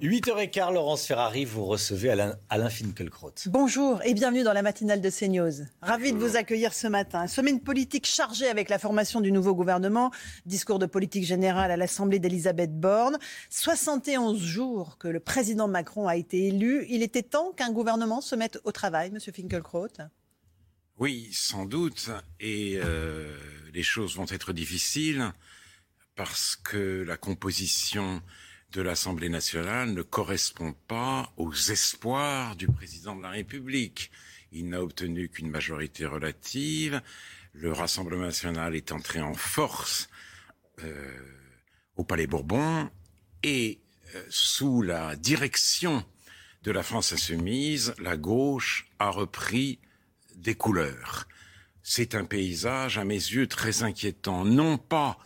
8h15, Laurence Ferrari, vous recevez Alain, Alain Finkielkraut. Bonjour et bienvenue dans la matinale de CNews. Ravi de vous accueillir ce matin. Semaine politique chargée avec la formation du nouveau gouvernement. Discours de politique générale à l'Assemblée d'Elisabeth Borne. 71 jours que le président Macron a été élu. Il était temps qu'un gouvernement se mette au travail, monsieur Finkielkraut? Oui, sans doute. Et euh, les choses vont être difficiles parce que la composition de l'Assemblée nationale ne correspond pas aux espoirs du président de la République. Il n'a obtenu qu'une majorité relative. Le Rassemblement national est entré en force euh, au Palais Bourbon et euh, sous la direction de la France insoumise, la gauche a repris des couleurs. C'est un paysage, à mes yeux, très inquiétant. Non pas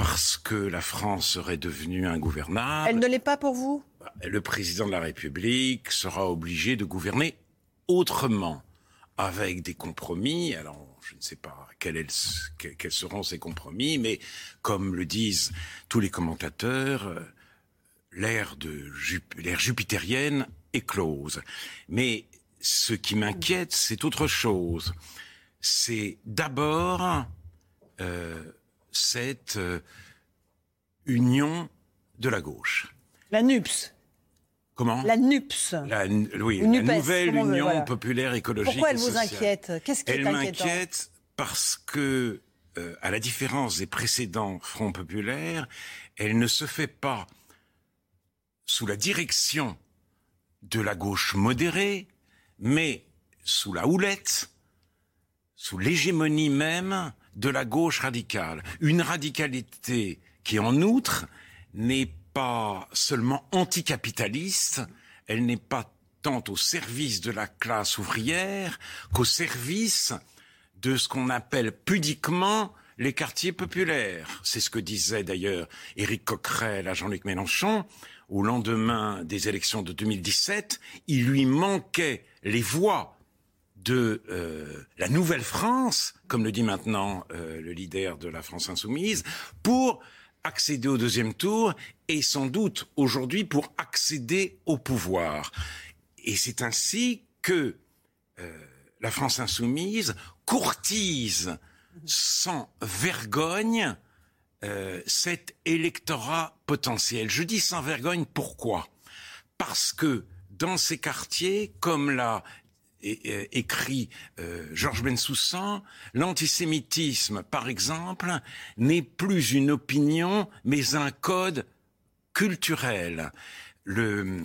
parce que la France serait devenue ingouvernable. Elle ne l'est pas pour vous? Le président de la République sera obligé de gouverner autrement, avec des compromis. Alors, je ne sais pas quels, seront ces compromis, mais comme le disent tous les commentateurs, euh, l'ère de l'ère jupitérienne est close. Mais ce qui m'inquiète, c'est autre chose. C'est d'abord euh, cette euh, union de la gauche. La NUPS. Comment? La NUPS. La, oui, Ou la NUPES, nouvelle veut, Union voilà. populaire écologique. Pourquoi elle et vous inquiète? Qu'est-ce qui Elle m'inquiète parce que, euh, à la différence des précédents fronts populaires, elle ne se fait pas sous la direction de la gauche modérée, mais sous la houlette, sous l'hégémonie même de la gauche radicale. Une radicalité qui, en outre, n'est pas seulement anticapitaliste, elle n'est pas tant au service de la classe ouvrière qu'au service de ce qu'on appelle pudiquement les quartiers populaires. C'est ce que disait d'ailleurs Éric Coquerel à Jean-Luc Mélenchon. Au lendemain des élections de 2017, il lui manquait les voix de euh, la nouvelle France, comme le dit maintenant euh, le leader de la France insoumise, pour accéder au deuxième tour et sans doute aujourd'hui pour accéder au pouvoir. Et c'est ainsi que euh, la France insoumise courtise sans vergogne euh, cet électorat potentiel. Je dis sans vergogne pourquoi? Parce que dans ces quartiers, comme l'a é- écrit euh, Georges Bensoussan, l'antisémitisme, par exemple, n'est plus une opinion, mais un code culturel. Le,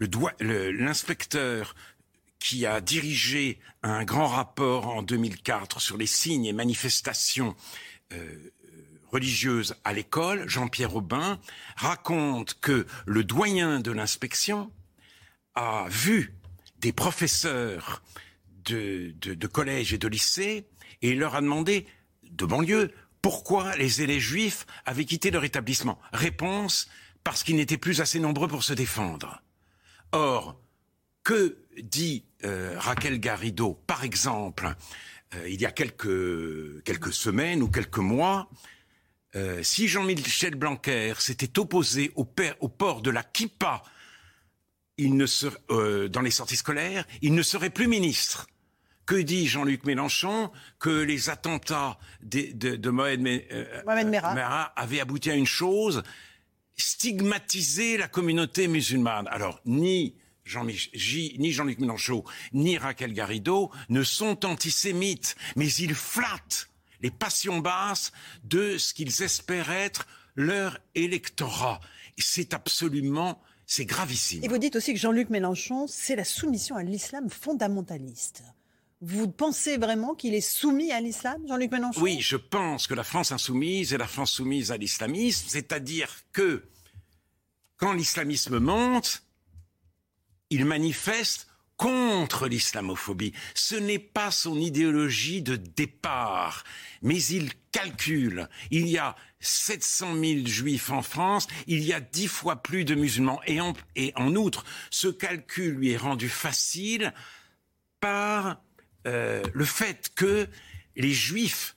euh, l'inspecteur qui a dirigé un grand rapport en 2004 sur les signes et manifestations euh, religieuses à l'école, Jean-Pierre Aubin, raconte que le doyen de l'inspection a vu des professeurs de, collège et de lycée et il leur a demandé de banlieue pourquoi les élèves juifs avaient quitté leur établissement. Réponse parce qu'ils n'étaient plus assez nombreux pour se défendre. Or, que dit euh, Raquel Garrido, par exemple, euh, il y a quelques, semaines ou quelques mois, euh, si Jean-Michel Blanquer s'était opposé au, au port de la kippa il ne ser- euh, dans les sorties scolaires, il ne serait plus ministre. Que dit Jean-Luc Mélenchon Que les attentats de, de, de Mohamed, Me- euh, Mohamed Merah. Merah avaient abouti à une chose, stigmatiser la communauté musulmane. Alors, ni J- ni Jean-Luc Mélenchon, ni Raquel Garrido ne sont antisémites, mais ils flattent les passions basses de ce qu'ils espèrent être leur électorat. C'est absolument, c'est gravissime. Et vous dites aussi que Jean-Luc Mélenchon, c'est la soumission à l'islam fondamentaliste. Vous pensez vraiment qu'il est soumis à l'islam, Jean-Luc Mélenchon? Oui, je pense que la France insoumise est la France soumise à l'islamisme, c'est-à-dire que quand l'islamisme monte, il manifeste contre l'islamophobie. Ce n'est pas son idéologie de départ, mais il calcule. Il y a 700 000 juifs en France, il y a dix fois plus de musulmans. Et en, outre, ce calcul lui est rendu facile par euh, le fait que les juifs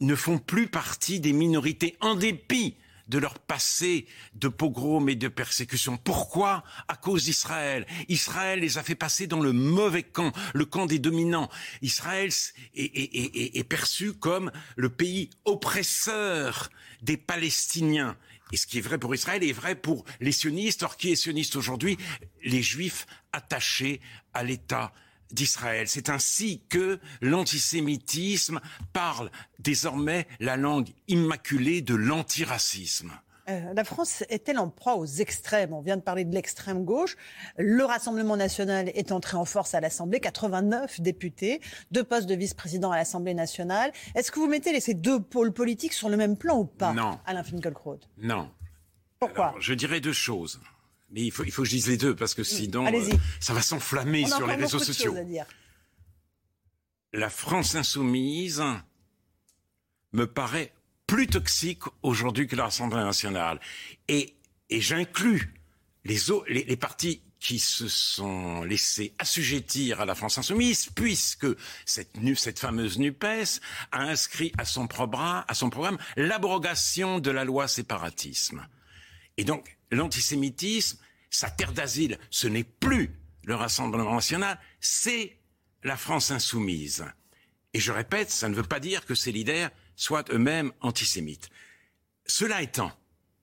ne font plus partie des minorités en dépit de leur passé de pogrom et de persécution. Pourquoi? À cause d'Israël. Israël les a fait passer dans le mauvais camp, le camp des dominants. Israël est, est perçu comme le pays oppresseur des Palestiniens. Et ce qui est vrai pour Israël est vrai pour les sionistes. Or, qui est sioniste aujourd'hui? Les juifs attachés à l'État d'Israël. C'est ainsi que l'antisémitisme parle désormais la langue immaculée de l'antiracisme. Euh, la France est-elle en proie aux extrêmes? On vient de parler de l'extrême gauche. Le Rassemblement national est entré en force à l'Assemblée, 89 députés, deux postes de vice-président à l'Assemblée nationale. Est-ce que vous mettez ces deux pôles politiques sur le même plan ou pas Non. Alain Finkielkraut? Non. Pourquoi? Je dirais deux choses. Mais il faut, il faut que je dise les deux parce que sinon, euh, ça va s'enflammer sur les réseaux sociaux. La France insoumise me paraît plus toxique aujourd'hui que l'Assemblée nationale. Et, et j'inclus les, les, les partis qui se sont laissés assujettir à la France insoumise, puisque cette, cette fameuse NUPES a inscrit à son, programme, à son programme l'abrogation de la loi séparatisme. Et donc, l'antisémitisme, sa terre d'asile, ce n'est plus le Rassemblement national, c'est la France insoumise. Et je répète, ça ne veut pas dire que ces leaders soient eux-mêmes antisémites. Cela étant,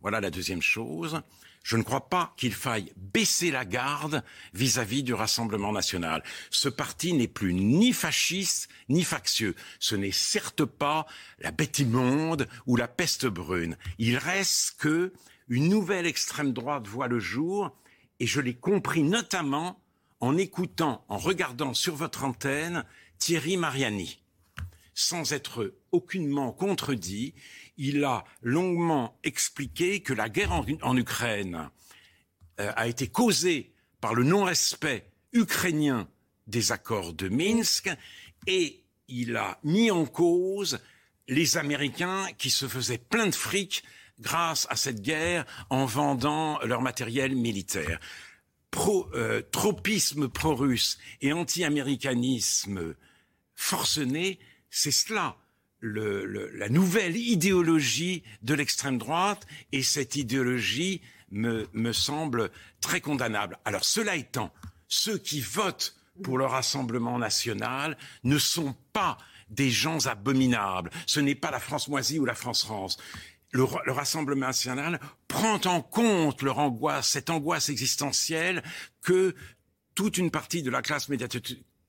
voilà la deuxième chose, je ne crois pas qu'il faille baisser la garde vis-à-vis du Rassemblement national. Ce parti n'est plus ni fasciste ni factieux. Ce n'est certes pas la bête immonde ou la peste brune. Il reste que une nouvelle extrême droite voit le jour, et je l'ai compris notamment en écoutant, en regardant sur votre antenne Thierry Mariani. Sans être aucunement contredit, il a longuement expliqué que la guerre en, Ukraine euh, a été causée par le non-respect ukrainien des accords de Minsk et il a mis en cause les Américains qui se faisaient plein de fric grâce à cette guerre en vendant leur matériel militaire. Pro, euh, tropisme pro-russe et anti-américanisme forcené, c'est cela le, la nouvelle idéologie de l'extrême droite et cette idéologie me, me semble très condamnable. Alors cela étant, ceux qui votent pour le Rassemblement national ne sont pas des gens abominables. Ce n'est pas la France moisie ou la France Le, Rassemblement national prend en compte leur angoisse, cette angoisse existentielle que toute une partie de la classe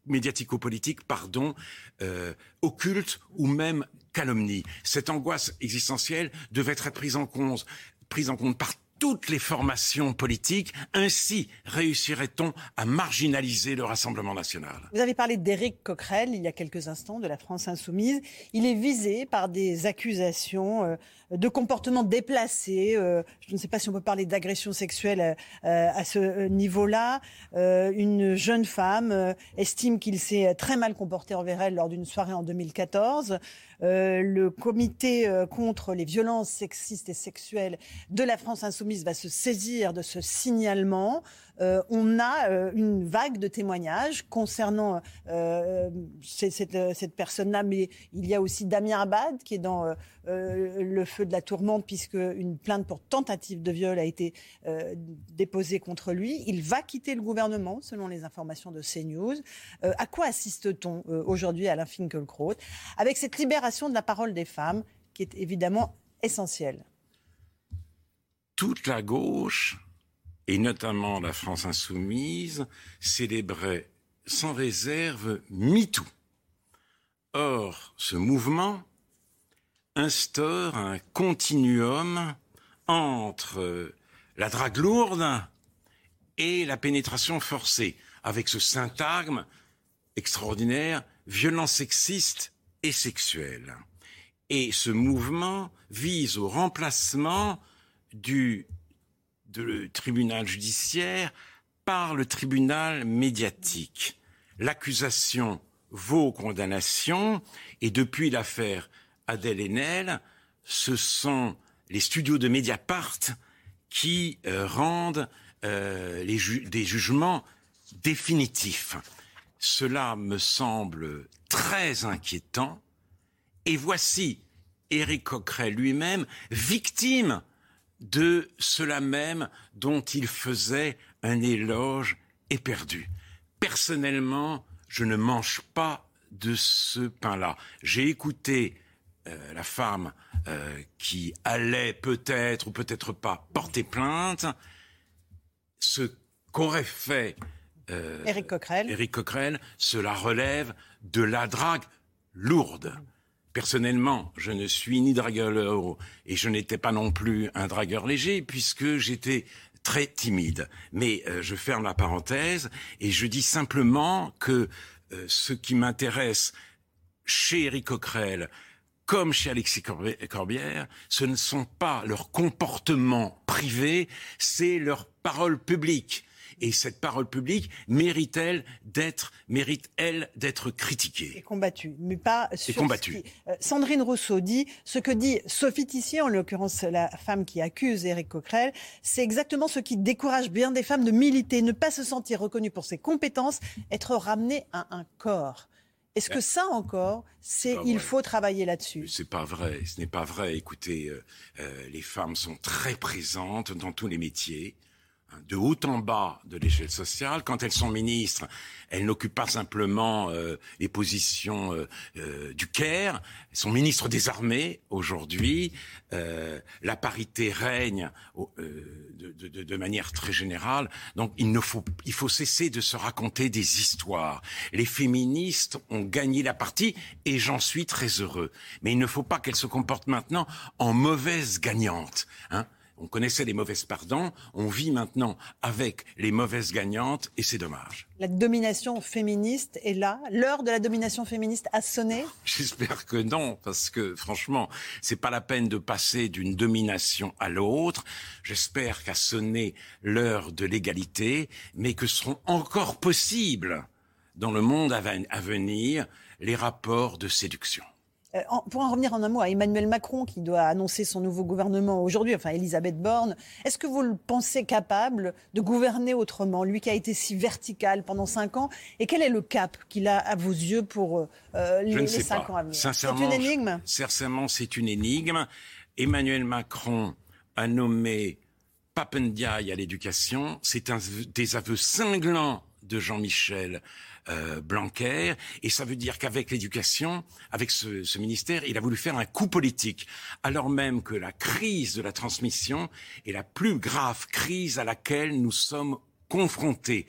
médiatico-politique, pardon, euh, occulte ou même calomnie. Cette angoisse existentielle devait être prise en compte, prise en compte par toutes les formations politiques. Ainsi réussirait-on à marginaliser le Rassemblement national. Vous avez parlé d'Éric Coquerel il y a quelques instants de la France insoumise. Il est visé par des accusations euh, de comportements déplacés. Euh, je ne sais pas si on peut parler d'agression sexuelle euh, à ce niveau-là. une jeune femme estime qu'il s'est très mal comporté envers elle lors d'une soirée en 2014. le comité contre les violences sexistes et sexuelles de la France insoumise va se saisir de ce signalement. Euh, on a euh, une vague de témoignages concernant euh, cette, personne-là, mais il y a aussi Damien Abad qui est dans le feu de la tourmente puisque une plainte pour tentative de viol a été déposée contre lui. Il va quitter le gouvernement, selon les informations de CNews. à quoi assiste-t-on aujourd'hui, Alain Finkielkraut, avec cette libération de la parole des femmes qui est évidemment essentielle toute la gauche et notamment la France insoumise, célébrait sans réserve MeToo. Or, ce mouvement instaure un continuum entre la drague lourde et la pénétration forcée, avec ce syntagme extraordinaire, violence sexiste et sexuelle. Et ce mouvement vise au remplacement du tribunal judiciaire par le tribunal médiatique. L'accusation vaut condamnation et depuis l'affaire Adèle Haenel, ce sont les studios de Mediapart qui euh, rendent euh, des jugements définitifs. Cela me semble très inquiétant. Et voici Éric Coquerel lui-même victime de cela même dont il faisait un éloge éperdu. Personnellement, je ne mange pas de ce pain-là. J'ai écouté euh, la femme euh, qui allait peut-être ou peut-être pas porter plainte. Ce qu'aurait fait euh, Éric Coquerel. Éric Coquerel, cela relève de la drague lourde. Personnellement, je ne suis ni dragueur et je n'étais pas non plus un dragueur léger puisque j'étais très timide. Mais euh, je ferme la parenthèse et je dis simplement que euh, ce qui m'intéresse chez Éric Coquerel, comme chez Alexis Corbière, ce ne sont pas leurs comportements privés, c'est leurs paroles publiques. Et cette parole publique mérite-elle d'être, mérite-elle d'être critiquée? Et combattue, mais pas sur combattue. Euh, Sandrine Rousseau dit ce que dit Sophie Tissier, en l'occurrence la femme qui accuse Éric Coquerel, c'est exactement ce qui décourage bien des femmes de militer, ne pas se sentir reconnues pour ses compétences, être ramenées à un corps. Est-ce que ça encore, c'est il faut travailler là-dessus? C'est pas vrai. Ce n'est pas vrai. Écoutez, euh, euh, les femmes sont très présentes dans tous les métiers de haut en bas de l'échelle sociale. Quand elles sont ministres, elles n'occupent pas simplement euh, les positions euh, euh, du Caire, elles sont ministres des armées aujourd'hui. la parité règne de, de, de, manière très générale. Donc il, ne faut, il faut cesser de se raconter des histoires. Les féministes ont gagné la partie et j'en suis très heureux. Mais il ne faut pas qu'elles se comportent maintenant en mauvaises gagnantes. Hein on connaissait les mauvaises pardons, on vit maintenant avec les mauvaises gagnantes et c'est dommage. La domination féministe est là L'heure de la domination féministe a sonné J'espère que non, parce que franchement, c'est pas la peine de passer d'une domination à l'autre. J'espère qu'a sonné l'heure de l'égalité, mais que seront encore possibles dans le monde à venir les rapports de séduction. Euh, pour en revenir en un mot à Emmanuel Macron qui doit annoncer son nouveau gouvernement aujourd'hui, enfin Elisabeth Borne, est-ce que vous le pensez capable de gouverner autrement, lui qui a été si vertical pendant cinq ans Et quel est le cap qu'il a à vos yeux pour euh, les, cinq ans à venir? C'est une énigme? Sincèrement, c'est une énigme. Emmanuel Macron a nommé Papendiaï à l'éducation. C'est un des aveux cinglants de Jean-Michel euh, Blanquer, et ça veut dire qu'avec l'éducation, avec ce, ce, ministère, il a voulu faire un coup politique, alors même que la crise de la transmission est la plus grave crise à laquelle nous sommes confrontés.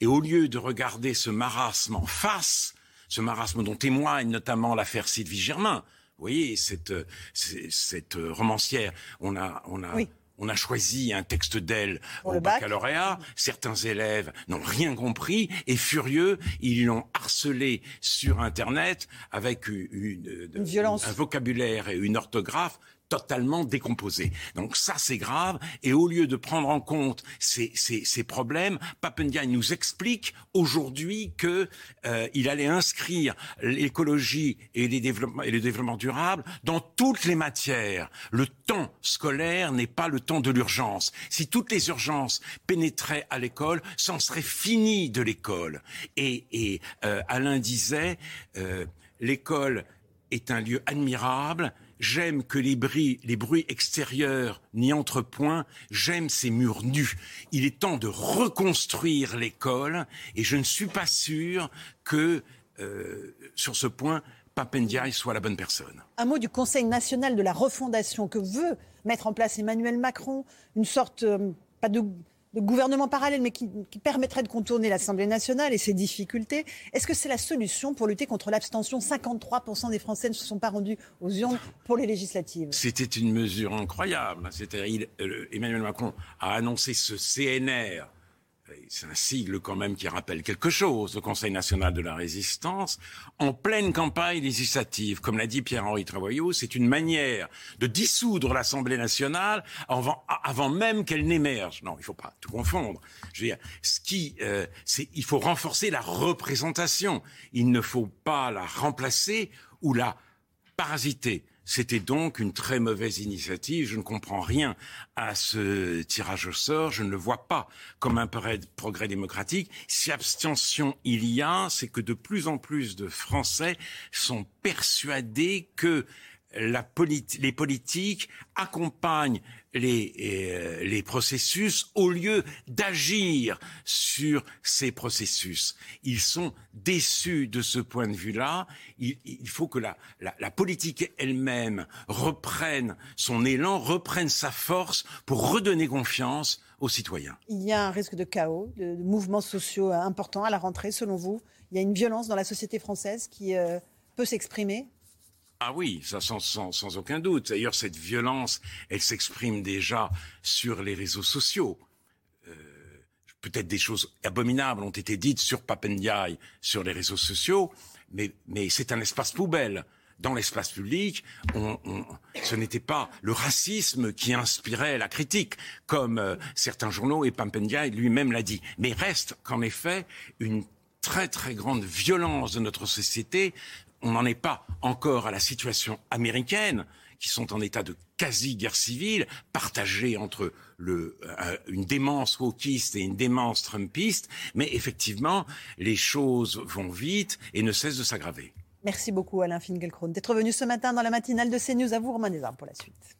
Et au lieu de regarder ce marasme en face, ce marasme dont témoigne notamment l'affaire Sylvie Germain, vous voyez, cette, cette romancière, on a, on a, on a choisi un texte d'elle au baccalauréat. Certains élèves n'ont rien compris et furieux, ils l'ont harcelé sur Internet avec une, un vocabulaire et une orthographe totalement décomposé. Donc ça, c'est grave. Et au lieu de prendre en compte ces, ces, ces problèmes, Papendia nous explique aujourd'hui que euh, il allait inscrire l'écologie et, les développements, et le développement durable dans toutes les matières. Le temps scolaire n'est pas le temps de l'urgence. Si toutes les urgences pénétraient à l'école, c'en serait fini de l'école. Et, et euh, Alain disait, euh, l'école est un lieu admirable, J'aime que les bruits, extérieurs n'y entrent point. J'aime ces murs nus. Il est temps de reconstruire l'école et je ne suis pas sûr que euh, sur ce point, Papendiaï soit la bonne personne. Un mot du Conseil national de la refondation que veut mettre en place Emmanuel Macron, une sorte, euh, de de gouvernement parallèle, mais qui, permettrait de contourner l'Assemblée nationale et ses difficultés. Est-ce que c'est la solution pour lutter contre l'abstention? 53% des Français ne se sont pas rendus aux urnes pour les législatives. C'était une mesure incroyable. Emmanuel Macron a annoncé ce CNR c'est un sigle quand même qui rappelle quelque chose, le Conseil national de la résistance, en pleine campagne législative. Comme l'a dit Pierre-Henri Travoyot, c'est une manière de dissoudre l'Assemblée nationale avant, même qu'elle n'émerge. Non, il ne faut pas tout confondre. Je veux dire, ce qui, euh, il faut renforcer la représentation. Il ne faut pas la remplacer ou la parasiter. C'était donc une très mauvaise initiative. Je ne comprends rien à ce tirage au sort. Je ne le vois pas comme un progrès démocratique. Si abstention il y a, c'est que de plus en plus de Français sont persuadés que les politiques accompagnent les, euh, les processus au lieu d'agir sur ces processus. Ils sont déçus de ce point de vue-là. Il, faut que la, politique elle-même reprenne son élan, reprenne sa force pour redonner confiance aux citoyens. Il y a un risque de chaos, de, mouvements sociaux importants à la rentrée, selon vous. Il y a une violence dans la société française qui euh, peut s'exprimer ah oui, ça sans, aucun doute. D'ailleurs, cette violence, elle s'exprime déjà sur les réseaux sociaux. Euh, Peut-être des choses abominables ont été dites sur Papendiaï, sur les réseaux sociaux, mais, c'est un espace poubelle. Dans l'espace public, ce n'était pas le racisme qui inspirait la critique, comme euh, certains journaux et Papendiaï lui-même l'a dit. Mais reste qu'en effet, une très très grande violence de notre société on n'en est pas encore à la situation américaine, qui sont en état de quasi-guerre civile, partagée entre le, euh, une démence wokiste et une démence trumpiste, mais effectivement, les choses vont vite et ne cessent de s'aggraver. Merci beaucoup Alain Finkielkraut d'être venu ce matin dans la matinale de CNews. À vous Romain Desarmes pour la suite.